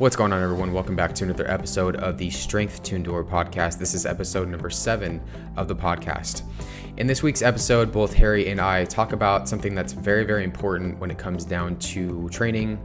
What's going on, everyone? Welcome back to another episode of the Strength to Endure podcast. This is episode number seven of the podcast. In this week's episode, both Harry and I talk about something that's very, very important when it comes down to training,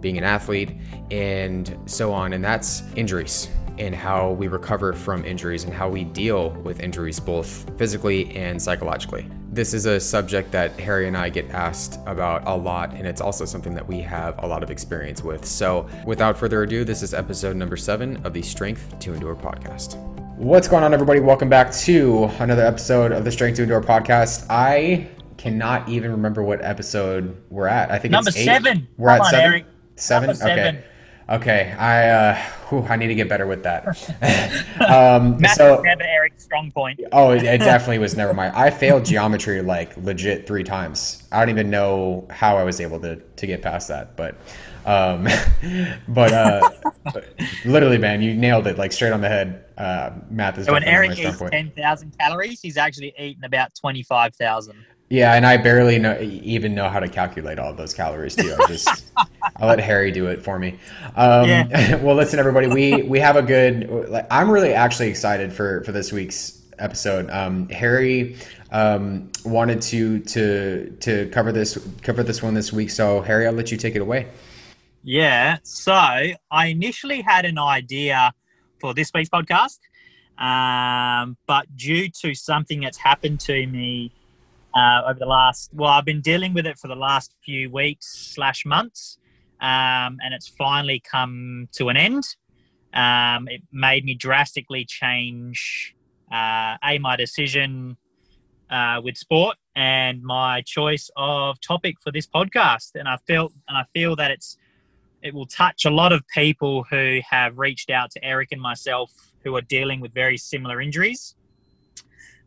being an athlete, and so on, and that's injuries and how we recover from injuries and how we deal with injuries both physically and psychologically. This is a subject that Harry and I get asked about a lot, and it's also something that we have a lot of experience with. So, without further ado, this is episode number seven of the Strength to Endure podcast. What's going on, everybody? Welcome back to another episode of the Strength to Endure podcast. I cannot even remember what episode we're at. I think number it's eight. seven. We're Come at on, seven. Erik. Seven. Number Okay. seven. Okay. I uh, whew, I need to get better with that. um, so Erik's strong point. Oh, it, it definitely was never mind. I failed geometry like legit three times. I don't even know how I was able to to get past that, but um, but uh, literally, man, you nailed it like straight on the head. Uh, math is So when Erik eats ten thousand calories, he's actually eaten about twenty five thousand. Yeah, and I barely know even know how to calculate all of those calories too. I just I let Harry do it for me. Um, Yeah. well, listen, everybody, we we have a good. Like, I'm really actually excited for for this week's episode. Um, Harry um, wanted to to to cover this cover this one this week, so Harry, I'll let you take it away. Yeah. So I initially had an idea for this week's podcast, um, but due to something that's happened to me uh, over the last, well, I've been dealing with it for the last few weeks slash months, um, and it's finally come to an end. Um, it made me drastically change uh, a my decision uh, with sport and my choice of topic for this podcast, and I felt and I feel that it's it will touch a lot of people who have reached out to Erik and myself who are dealing with very similar injuries.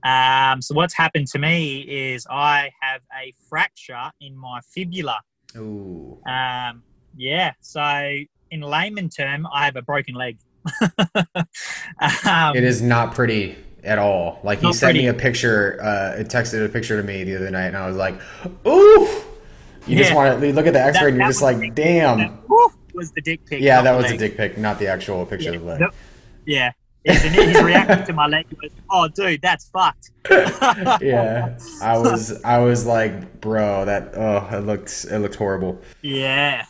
Um, so what's happened to me is I have a fracture in my fibula. Ooh. Um, yeah, so in layman term, I have a broken leg. um, It is not pretty at all. Like he sent me a picture, uh, it texted a picture to me the other night, and I was like, "Ooh!" You just want to look at the X-ray, That- and you're just like, "Damn." that- was the dick pic. Yeah, that was a dick pic, not the actual picture Yeah, of the leg. Yeah. His reaction to my leg was, "Oh, dude, that's fucked." yeah, I was, I was like, bro, that oh, it looked, it looked horrible. Yeah.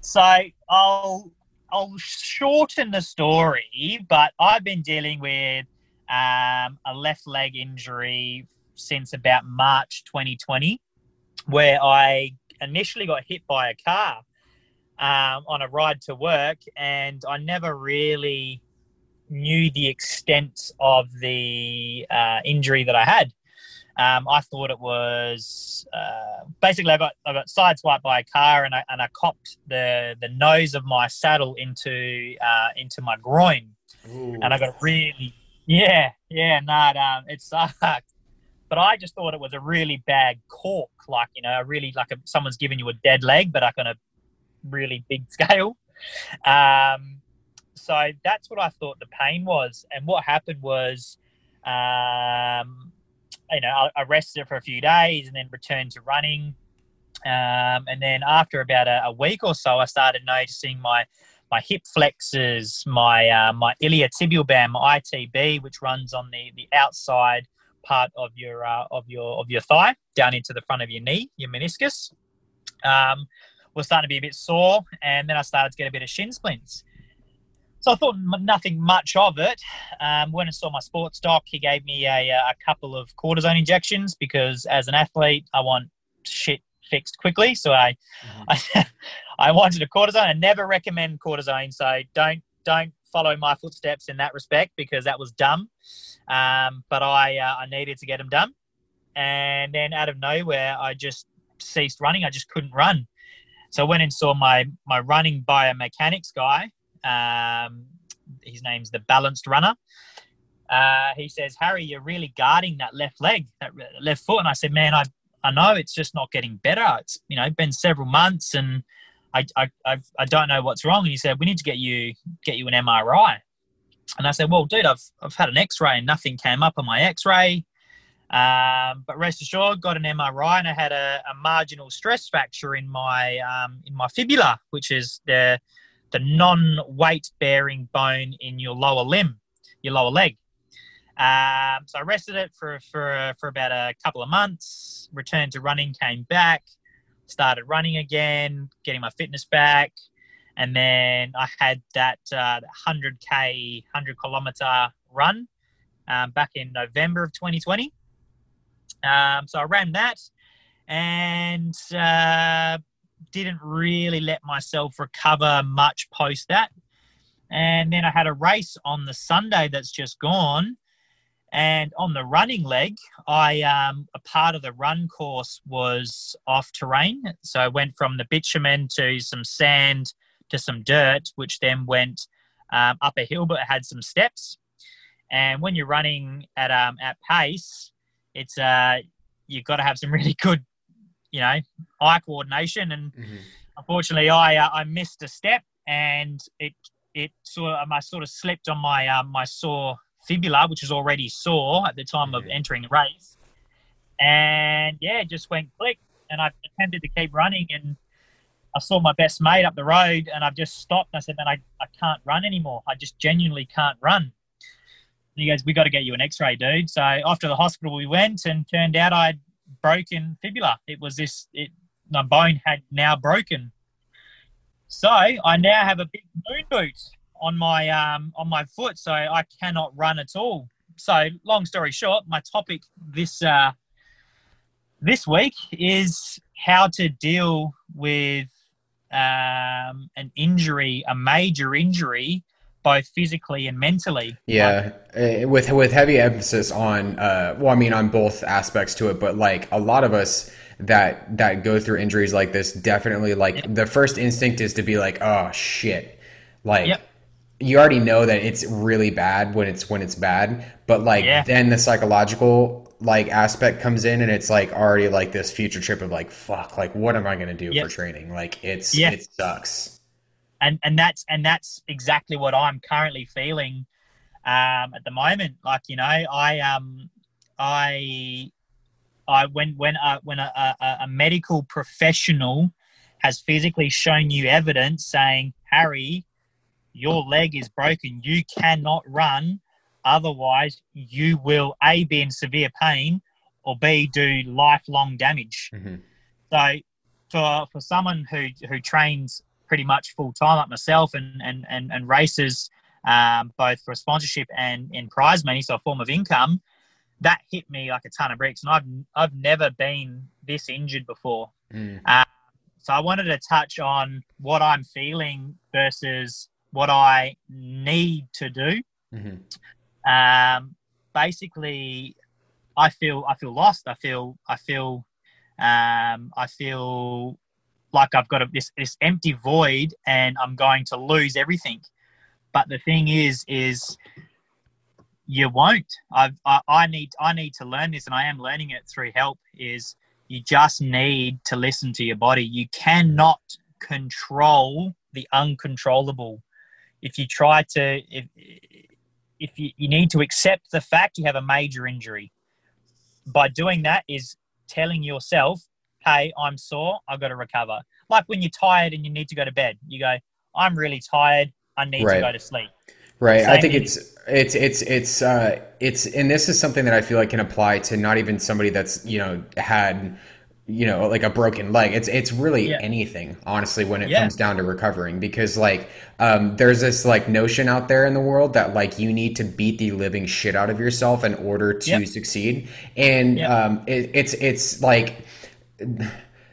So I'll I'll shorten the story, but I've been dealing with um, a left leg injury since about March 2020, where I initially got hit by a car um, on a ride to work, and I never really knew the extent of the uh, injury that I had. Um, I thought it was uh, basically I got I got sideswiped by a car and I and I copped the the nose of my saddle into uh, into my groin. And I got really yeah yeah no it, um, it sucked. But I just thought it was a really bad cork like you know really like a, someone's giving you a dead leg but like on a really big scale. Um, so that's what I thought the pain was and what happened was um, you know, I, I rested for a few days and then returned to running. Um, and then after about a, a week or so, I started noticing my my hip flexors, my uh, my iliotibial band, my ITB, which runs on the the outside part of your uh, of your of your thigh down into the front of your knee, your meniscus, um, was starting to be a bit sore. And then I started to get a bit of shin splints. So I thought nothing much of it. Um, went and saw my sports doc. He gave me a, uh, a couple of cortisone injections because, as an athlete, I want shit fixed quickly. So I, I, I wanted a cortisone. I never recommend cortisone, so don't don't follow my footsteps in that respect because that was dumb. Um, but I uh, I needed to get them done, and then out of nowhere, I just ceased running. I just couldn't run. So I went and saw my my running biomechanics guy. Um, his name's the balanced runner. Uh, he says, Harry, you're really guarding that left leg, that left foot. And I said, man, I, I know it's just not getting better. It's, you know, been several months and I, I, I, I don't know what's wrong. And he said, we need to get you, get you an MRI. And I said, well, dude, I've, I've had an x-ray and nothing came up on my x-ray. Um, but rest assured, got an MRI and I had a, a marginal stress fracture in my, um, in my fibula, which is the, the non-weight bearing bone in your lower limb, your lower leg. Um, so I rested it for, for, for about a couple of months, returned to running, came back, started running again, getting my fitness back. And then I had that uh, 100K, 100 kilometer run um, back in November of 2020. Um, so I ran that and uh, didn't really let myself recover much post that. And then I had a race on the Sunday that's just gone. And on the running leg, I um, a part of the run course was off terrain. So I went from the bitumen to some sand to some dirt, which then went um, up a hill, but it had some steps. And when you're running at um, at pace, it's uh, you've got to have some really good, you know, eye coordination. And mm-hmm. unfortunately, I uh, I missed a step, and it it sort of I sort of slipped on my uh, my sore fibula, which was already sore at the time of entering the race. And yeah, it just went click. And I attempted to keep running and I saw my best mate up the road and I've just stopped. I said, man, I, I can't run anymore. I just genuinely can't run. And he goes, we got to get you an x-ray, dude. So after the hospital we went and turned out I'd broken fibula. It was this, it, my bone had now broken. So I now have a big moon boot on my um, on my foot, so I cannot run at all. So, long story short, my topic this uh, this week is how to deal with um, an injury, a major injury, both physically and mentally. Yeah, like, uh, with with heavy emphasis on uh, well, I mean, on both aspects to it, but like a lot of us that that go through injuries like this definitely like yep. the first instinct is to be like oh shit like yep you already know that it's really bad when it's when it's bad but like yeah. then the psychological like aspect comes in and it's like already like this future trip of like fuck like what am i going to do yep. for training like it's yeah. it sucks and and that's and that's exactly what i'm currently feeling um at the moment like you know i um i i when when uh, when a, a, a medical professional has physically shown you evidence saying harry your leg is broken. You cannot run. Otherwise, you will A, be in severe pain or B, do lifelong damage. Mm-hmm. So, for, for someone who, who trains pretty much full time, like myself, and, and, and, and races um, both for sponsorship and in prize money, so a form of income, that hit me like a ton of bricks. And I've, I've never been this injured before. Mm. Uh, so, I wanted to touch on what I'm feeling versus what I need to do. Mm-hmm. Um, basically, I feel I feel lost. I feel I feel um, I feel like I've got a, this this empty void, and I'm going to lose everything. But the thing is, is you won't. I've, I, I need I need to learn this, and I am learning it through help. Is you just need to listen to your body. You cannot control the uncontrollable if you try to if if you, you need to accept the fact you have a major injury by doing that is telling yourself hey i'm sore i've got to recover like when you're tired and you need to go to bed you go i'm really tired i need right. to go to sleep right Same i think it's it's it's it's uh it's and this is something that i feel like can apply to not even somebody that's you know had you know like a broken leg it's it's really yeah. anything honestly when it yeah. comes down to recovering because like um, there's this like notion out there in the world that like you need to beat the living shit out of yourself in order to yep. succeed and yep. um, it, it's it's like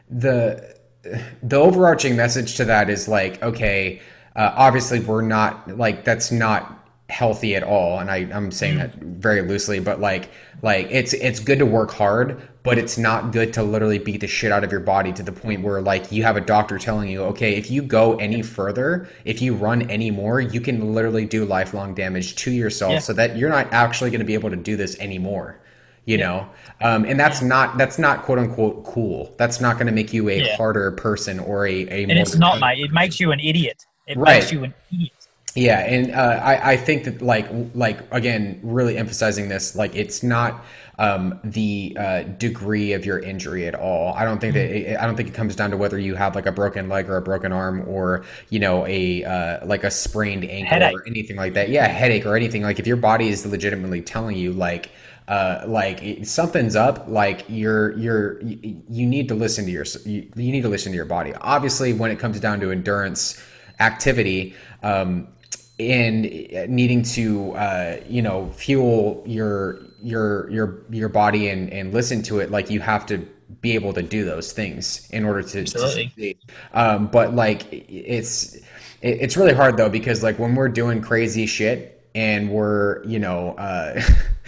the the overarching message to that is like okay uh, obviously we're not like that's not healthy at all and I, i'm saying mm-hmm. that very loosely but like like it's it's good to work hard but it's not good to literally beat the shit out of your body to the point where like you have a doctor telling you okay if you go any further if you run any more you can literally do lifelong damage to yourself yeah. so that you're not actually going to be able to do this anymore you yeah. know um, and that's yeah. not that's not quote unquote cool that's not going to make you a harder person or a, a and it's not mate it makes you an idiot it right. makes you an idiot Yeah, and uh, I I think that like like again, really emphasizing this, like it's not um, the uh, degree of your injury at all. I don't think that Mm-hmm. it, I don't think it comes down to whether you have like a broken leg or a broken arm or you know a uh, like a sprained ankle Headache. or anything like that. Yeah, headache or anything. Like if your body is legitimately telling you like uh, like it- something's up, like you're you're you, need to listen to your you, you need to listen to your body. Obviously, when it comes down to endurance activity. Um, and needing to uh, you know fuel your your your your body and and listen to it like you have to be able to do those things in order to, to. Um, but like it's it, it's really hard though because like when we're doing crazy shit and we're you know uh,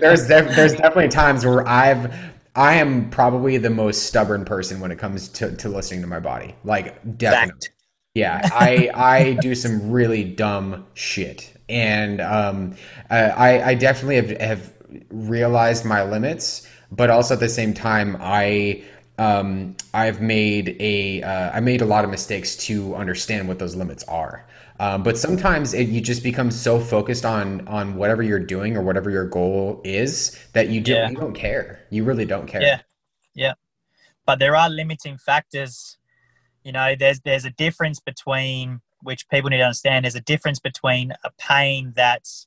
there's def- there's definitely times where I've I am probably the most stubborn person when it comes to, to listening to my body like definitely Fact. yeah, I I do some really dumb shit, and um, I I definitely have have realized my limits, but also at the same time I um I've made a uh, I made a lot of mistakes to understand what those limits are. Um, but sometimes it, you just become so focused on on whatever you're doing or whatever your goal is that you do Yeah. you don't care. You really don't care. Yeah. Yeah. But there are limiting factors. You know, there's there's a difference between which people need to understand. There's a difference between a pain that's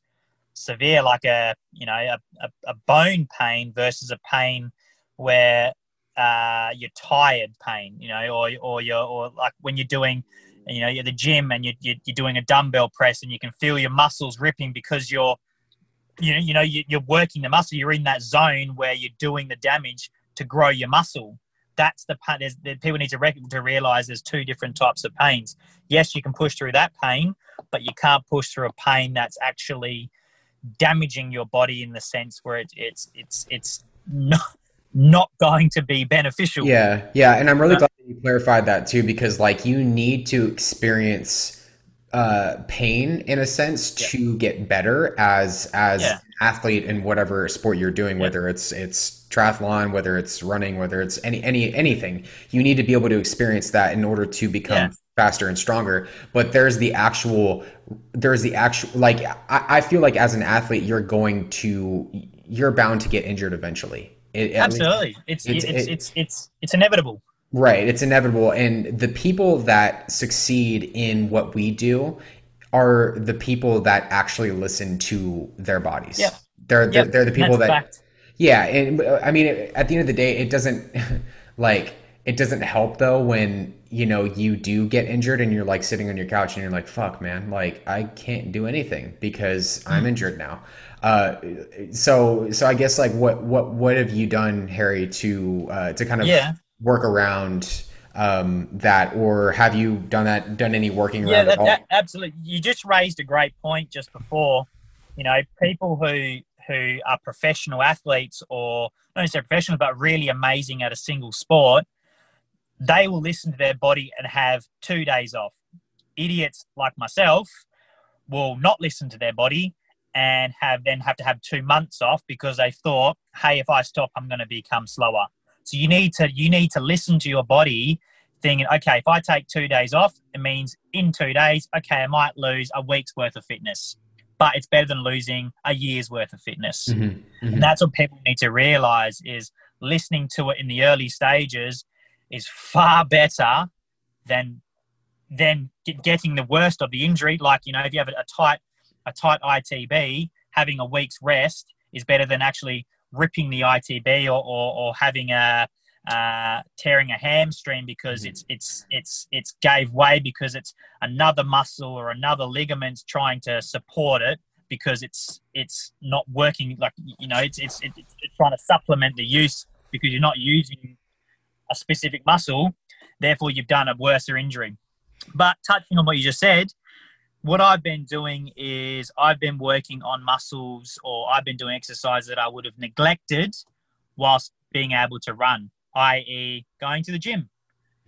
severe, like a you know a, a, a bone pain, versus a pain where uh, you're tired pain. You know, or or you're or like when you're doing you know you're at the gym and you're, you're doing a dumbbell press and you can feel your muscles ripping because you're you know you know you, you're working the muscle. You're in that zone where you're doing the damage to grow your muscle that's the part the people need to rec- to realize there's two different types of pains. Yes, you can push through that pain, but you can't push through a pain that's actually damaging your body in the sense where it, it's it's it's not not going to be beneficial. Yeah, yeah, and I'm really glad that you clarified that too, because like you need to experience uh, pain in a sense Yeah. to get better as as Yeah. an athlete in whatever sport you're doing, Yeah. whether it's it's triathlon, whether it's running, whether it's any any anything. You need to be able to experience that in order to become faster and stronger. But there's the actual there's the actual like I, I feel like as an athlete you're going to you're bound to get injured eventually. It- at least- absolutely. It's it's- it's, it- it's it's it's inevitable. Right, it's inevitable. And the people that succeed in what we do are the people that actually listen to their bodies. Yeah. They're, they're, Yep, they're the people that's that, fact. yeah. And I mean, at the end of the day, it doesn't like, it doesn't help though when, you know, you do get injured and you're like sitting on your couch and you're like, fuck, man, like I can't do anything because I'm injured now. Uh, so, so I guess like what, what, what have you done, Harry, to, uh, to kind of Yeah. work around um, that, or have you done that? Done any working Yeah, around that, at all? that, absolutely. You just raised a great point just before. You know, people who who are professional athletes or not necessarily professional, but really amazing at a single sport, they will listen to their body and have two days off. Idiots like myself will not listen to their body and have then have to have two months off because they thought, hey, if I stop, I'm going to become slower. So you need to you need to listen to your body, thinking, okay, if I take two days off, it means in two days, okay, I might lose a week's worth of fitness, but it's better than losing a year's worth of fitness. Mhm, mhm. And that's what people need to realize is listening to it in the early stages is far better than than get- getting the worst of the injury. Like you know, if you have a, a tight a tight ITB, having a week's rest is better than actually ripping the ITB or or, or having a uh, tearing a hamstring because it's it's it's it's gave way because it's another muscle or another ligament trying to support it because it's it's not working like you know it's it's it's, it's trying to supplement the use because you're not using a specific muscle therefore you've done a worser injury but touching on what you just said what i've been doing is i've been working on muscles or i've been doing exercise that i would have neglected whilst being able to run i.e going to the gym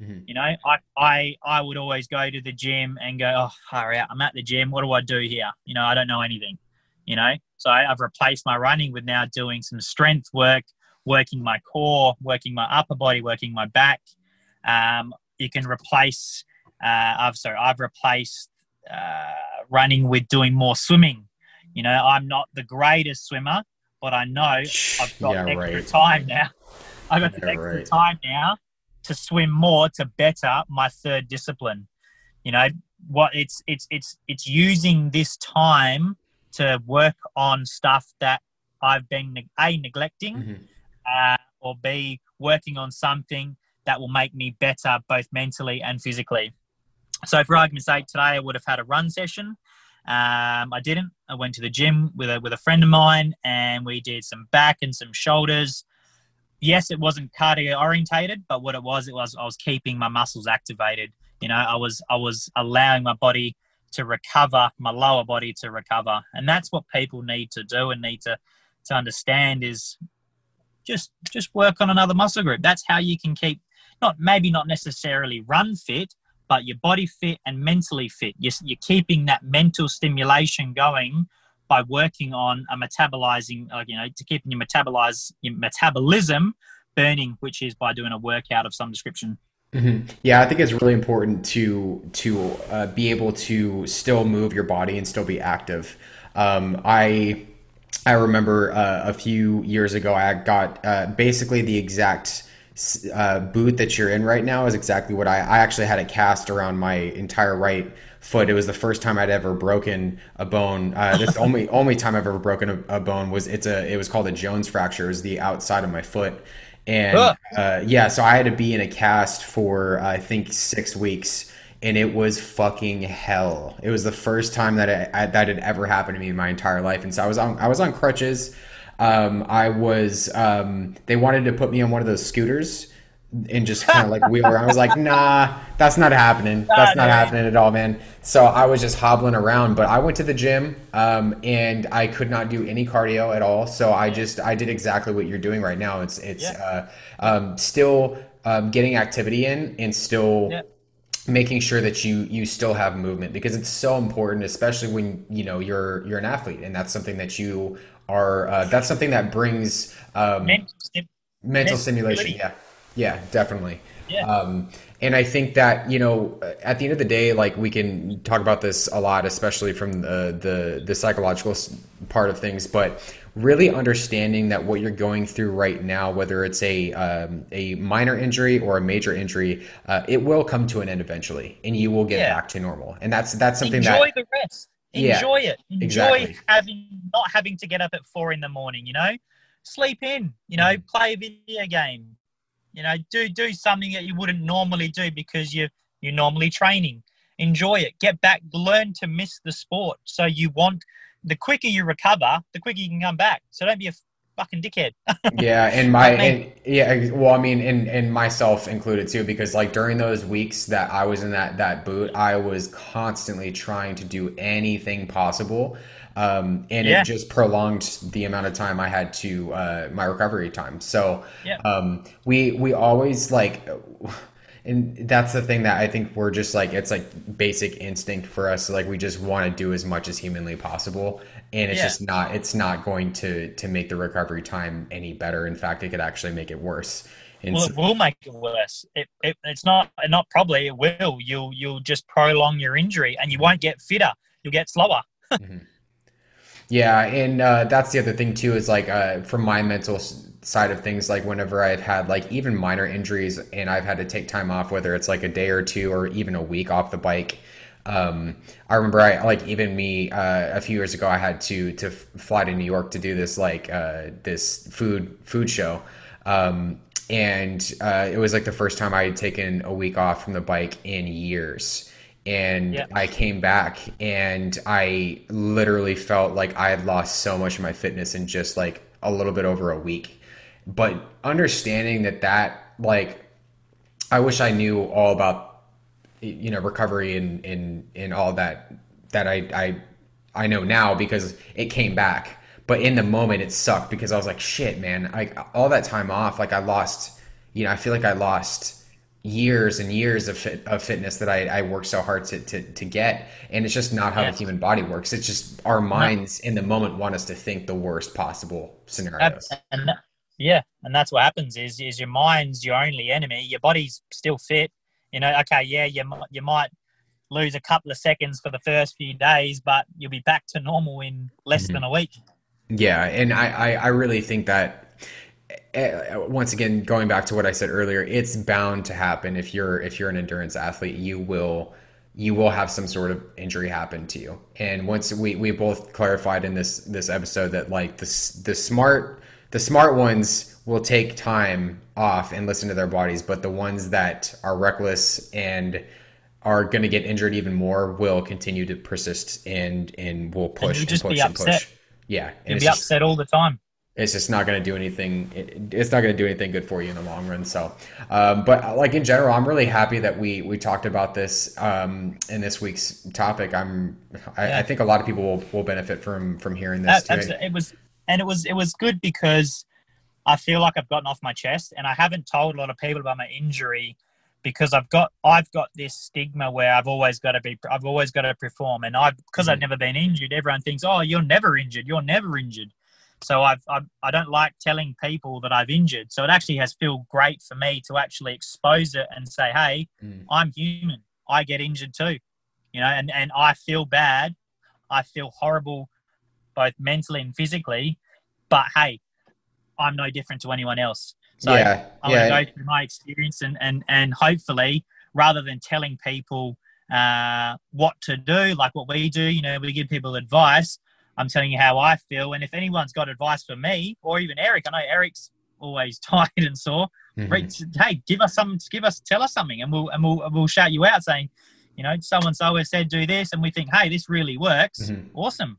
Mhm. you know, I, I I would always go to the gym and go, oh, far out. I'm at the gym. What do I do here? You know, I don't know anything. You know, so I've replaced my running with now doing some strength work, working my core, working my upper body, working my back. Um, you can replace. Uh, I've sorry, I've replaced uh, running with doing more swimming. You know, I'm not the greatest swimmer, but I know I've got yeah, extra right. time now. I've got yeah, extra right. time now to swim more to better my third discipline. You know, what it's it's it's it's using this time to work on stuff that I've been a neglecting, mm-hmm. Uh, or b working on something that will make me better both mentally and physically. So, for argument's sake, today I would have had a run session. Um, I didn't. I went to the gym with a with a friend of mine, and we did some back and some shoulders. Yes, it wasn't cardio orientated, but what it was, it was I was keeping my muscles activated. You know, I was I was allowing my body to recover, my lower body to recover, and that's what people need to do and need to to understand is just just work on another muscle group. That's how you can keep not maybe not necessarily run fit, but your body fit and mentally fit. You're, you're keeping that mental stimulation going by working on a metabolizing, uh, you know, to keeping your metabolize your metabolism burning, which is by doing a workout of some description. Mm-hmm. Yeah, I think it's really important to to uh, be able to still move your body and still be active. Um, I I remember uh, a few years ago I got uh, basically the exact uh, boot that you're in right now is exactly what I, I actually had a cast around my entire right foot. It was the first time I'd ever broken a bone. Uh, this only only time I've ever broken a, a, bone was it's a it was called a Jones fracture. It was the outside of my foot, and uh, yeah, so I had to be in a cast for I think six weeks. And it was fucking hell. It was the first time that it, I, that had ever happened to me in my entire life, and so I was on I was on crutches um, I was um, they wanted to put me on one of those scooters and just kind of like wheel around. I was like, nah, that's not happening. That's not happening at all, man. So I was just hobbling around. But I went to the gym um, and I could not do any cardio at all. So I just I did exactly what you're doing right now. It's it's yeah. uh, um, still um, getting activity in and still. Yeah. Making sure that you you still have movement because it's so important especially when you know you're you're an athlete and that's something that you are uh, that's something that brings um, mental, stim- mental stimulation. Yeah, yeah, definitely. Yeah. Um, and I think that you know, at the end of the day, like we can talk about this a lot, especially from the the, the psychological part of things, but really understanding that what you're going through right now, whether it's a um, a minor injury or a major injury, uh, it will come to an end eventually, and you will get yeah. back to normal. And that's that's something enjoy that the rest. Enjoy yeah, it. Enjoy exactly. having not having to get up at four in the morning. You know, sleep in. You know, mm. play a video game. You know, do do something that you wouldn't normally do because you you're normally training. Enjoy it. Get back. Learn to miss the sport. So you want the quicker you recover, the quicker you can come back. So don't be a fucking dickhead. yeah, and my and, yeah, well, I mean, and and myself included too, because like during those weeks that I was in that that boot, I was constantly trying to do anything possible. Um, and yeah. it just prolonged the amount of time I had to uh, my recovery time. So yeah. um, we we always like and that's the thing that I think we're just like it's like basic instinct for us. Like we just want to do as much as humanly possible, and it's yeah. just not it's not going to to make the recovery time any better. In fact, it could actually make it worse. And well, it will make it worse. It, it, it's not not probably it will. You'll you'll just prolong your injury, and you won't get fitter. You'll get slower. mm-hmm. Yeah, and uh, that's the other thing too. Is like uh, from my mental side of things like whenever i've had like even minor injuries and i've had to take time off whether it's like a day or two or even a week off the bike um, i remember i like even me uh, a few years ago i had to to fly to new york to do this like uh, this food food show. Um, and uh, it was like the first time i had taken a week off from the bike in years. And yeah. I came back and I literally felt like I had lost so much of my fitness in just like a little bit over a week but understanding that that like i wish i knew all about you know recovery and and and all that that i i i know now because it came back but in the moment it sucked because i was like shit man like all that time off like i lost you know i feel like i lost years and years of, fit, of fitness that I, I worked so hard to, to, to get. And it's just not how yes. the human body works. It's just our minds in the moment want us to think the worst possible scenarios. And, yeah, and that's what happens is is your mind's your only enemy. Your body's still fit. You know, okay, yeah, you you might lose a couple of seconds for the first few days, but you'll be back to normal in less mm-hmm. than a week. Yeah, and I, I, I really think that uh, once again going back to what I said earlier, it's bound to happen if you're if you're an endurance athlete, you will you will have some sort of injury happen to you. And once we we both clarified in this this episode that like the the smart the smart ones will take time off and listen to their bodies, but the ones that are reckless and are going to get injured even more will continue to persist and and will push and, just and push and push. Yeah, and you'll be upset all the time it's just not going to do anything. it's not going to do anything good for you in the long run. So, um, but uh, like in general, I'm really happy that we we talked about this um, in this week's topic. I'm I, yeah. I, think a lot of people will, will benefit from from hearing this. That, too. It was and it was it was good because I feel like I've gotten off my chest and I haven't told a lot of people about my injury because I've got I've got this stigma where I've always got to be I've always got to perform and I because mm. I've never been injured everyone thinks oh you're never injured you're never injured so I've, I've I don't like telling people that I've injured. So it actually has feel great for me to actually expose it and say, hey, mm. I'm human. I get injured too, you know, and, and I feel bad. I feel horrible, both mentally and physically. But hey, I'm no different to anyone else. So yeah, I'm yeah. going to go through my experience and, and, and hopefully, rather than telling people uh, what to do, like what we do, you know, we give people advice. I'm telling you how I feel. And if anyone's got advice for me or even Erik, I know Erik's always tired and sore. Mm-hmm. hey, give us some, give us, tell us something, and we'll and we'll we'll shout you out saying, you know, so and so has said do this, and we think, hey, this really works. Mm-hmm. Awesome.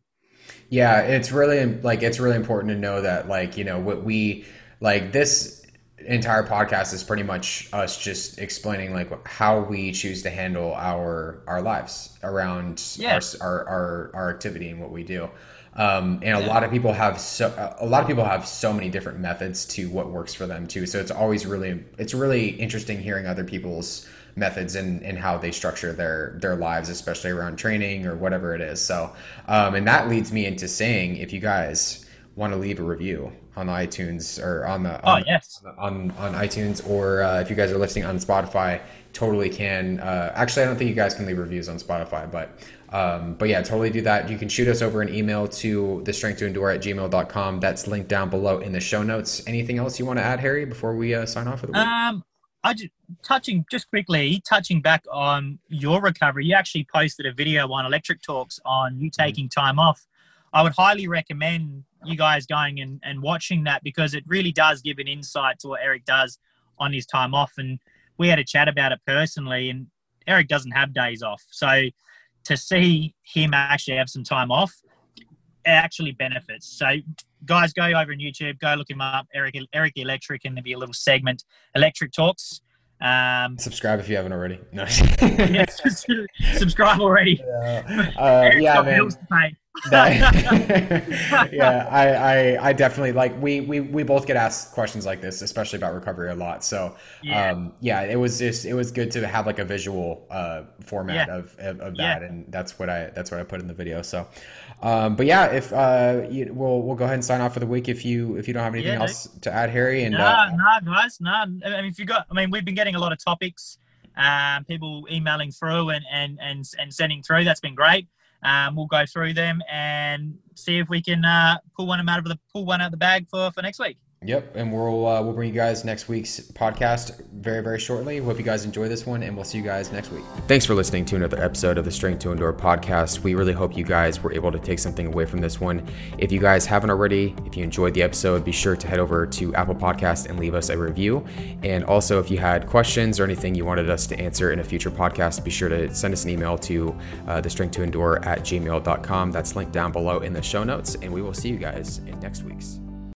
Yeah, it's really like it's really important to know that like you know what we like this entire podcast is pretty much us just explaining like how we choose to handle our our lives around yeah. our, our, our activity and what we do. Um, and a lot of people have so a lot of people have so many different methods to what works for them too. So it's always really it's really interesting hearing other people's methods and, and how they structure their their lives especially around training or whatever it is so um, and that leads me into saying if you guys want to leave a review on the iTunes or on the on, oh yes on on iTunes or uh, if you guys are listening on Spotify, totally can. Uh, actually, I don't think you guys can leave reviews on Spotify, but um, but yeah, totally do that. You can shoot us over an email to the strength to endure at gmail.com. That's linked down below in the show notes. Anything else you want to add, Harry, before we uh, sign off for the week? Um, I just touching just quickly touching back on your recovery. You actually posted a video on Electric Talks on you mm-hmm. taking time off. I would highly recommend you guys going and, and watching that because it really does give an insight to what Erik does on his time off. And we had a chat about it personally, and Erik doesn't have days off. So to see him actually have some time off, actually benefits. So guys, go over on YouTube, go look him up, Erik Erik the Electric, and there'll be a little segment, Electric Talks. Um, subscribe if you haven't already. No. yes, subscribe already. Yeah, uh, yeah man. yeah, I, I, I definitely like we, we we both get asked questions like this, especially about recovery a lot. So yeah, um, yeah it was just it was good to have like a visual uh, format yeah. of, of, of that, yeah. and that's what I that's what I put in the video. So, um, but yeah, if uh, you, we'll we'll go ahead and sign off for the week if you if you don't have anything else to add, Harry. And nah, uh, nah, guys, nah. I mean, if you got, I mean, we've been getting a lot of topics, um, people emailing through and and and and sending through. That's been great. Um, we'll go through them and see if we can uh, pull one out of the pull one out of the bag for, for next week. Yep, and we'll uh, we'll bring you guys next week's podcast very very shortly. Hope you guys enjoy this one, and we'll see you guys next week. Thanks for listening to another episode of the Strength to Endure podcast. We really hope you guys were able to take something away from this one. If you guys haven't already, if you enjoyed the episode, be sure to head over to Apple Podcast and leave us a review. And also, if you had questions or anything you wanted us to answer in a future podcast, be sure to send us an email to uh, the Strength to Endure at gmail.com. That's linked down below in the show notes, and we will see you guys in next week's.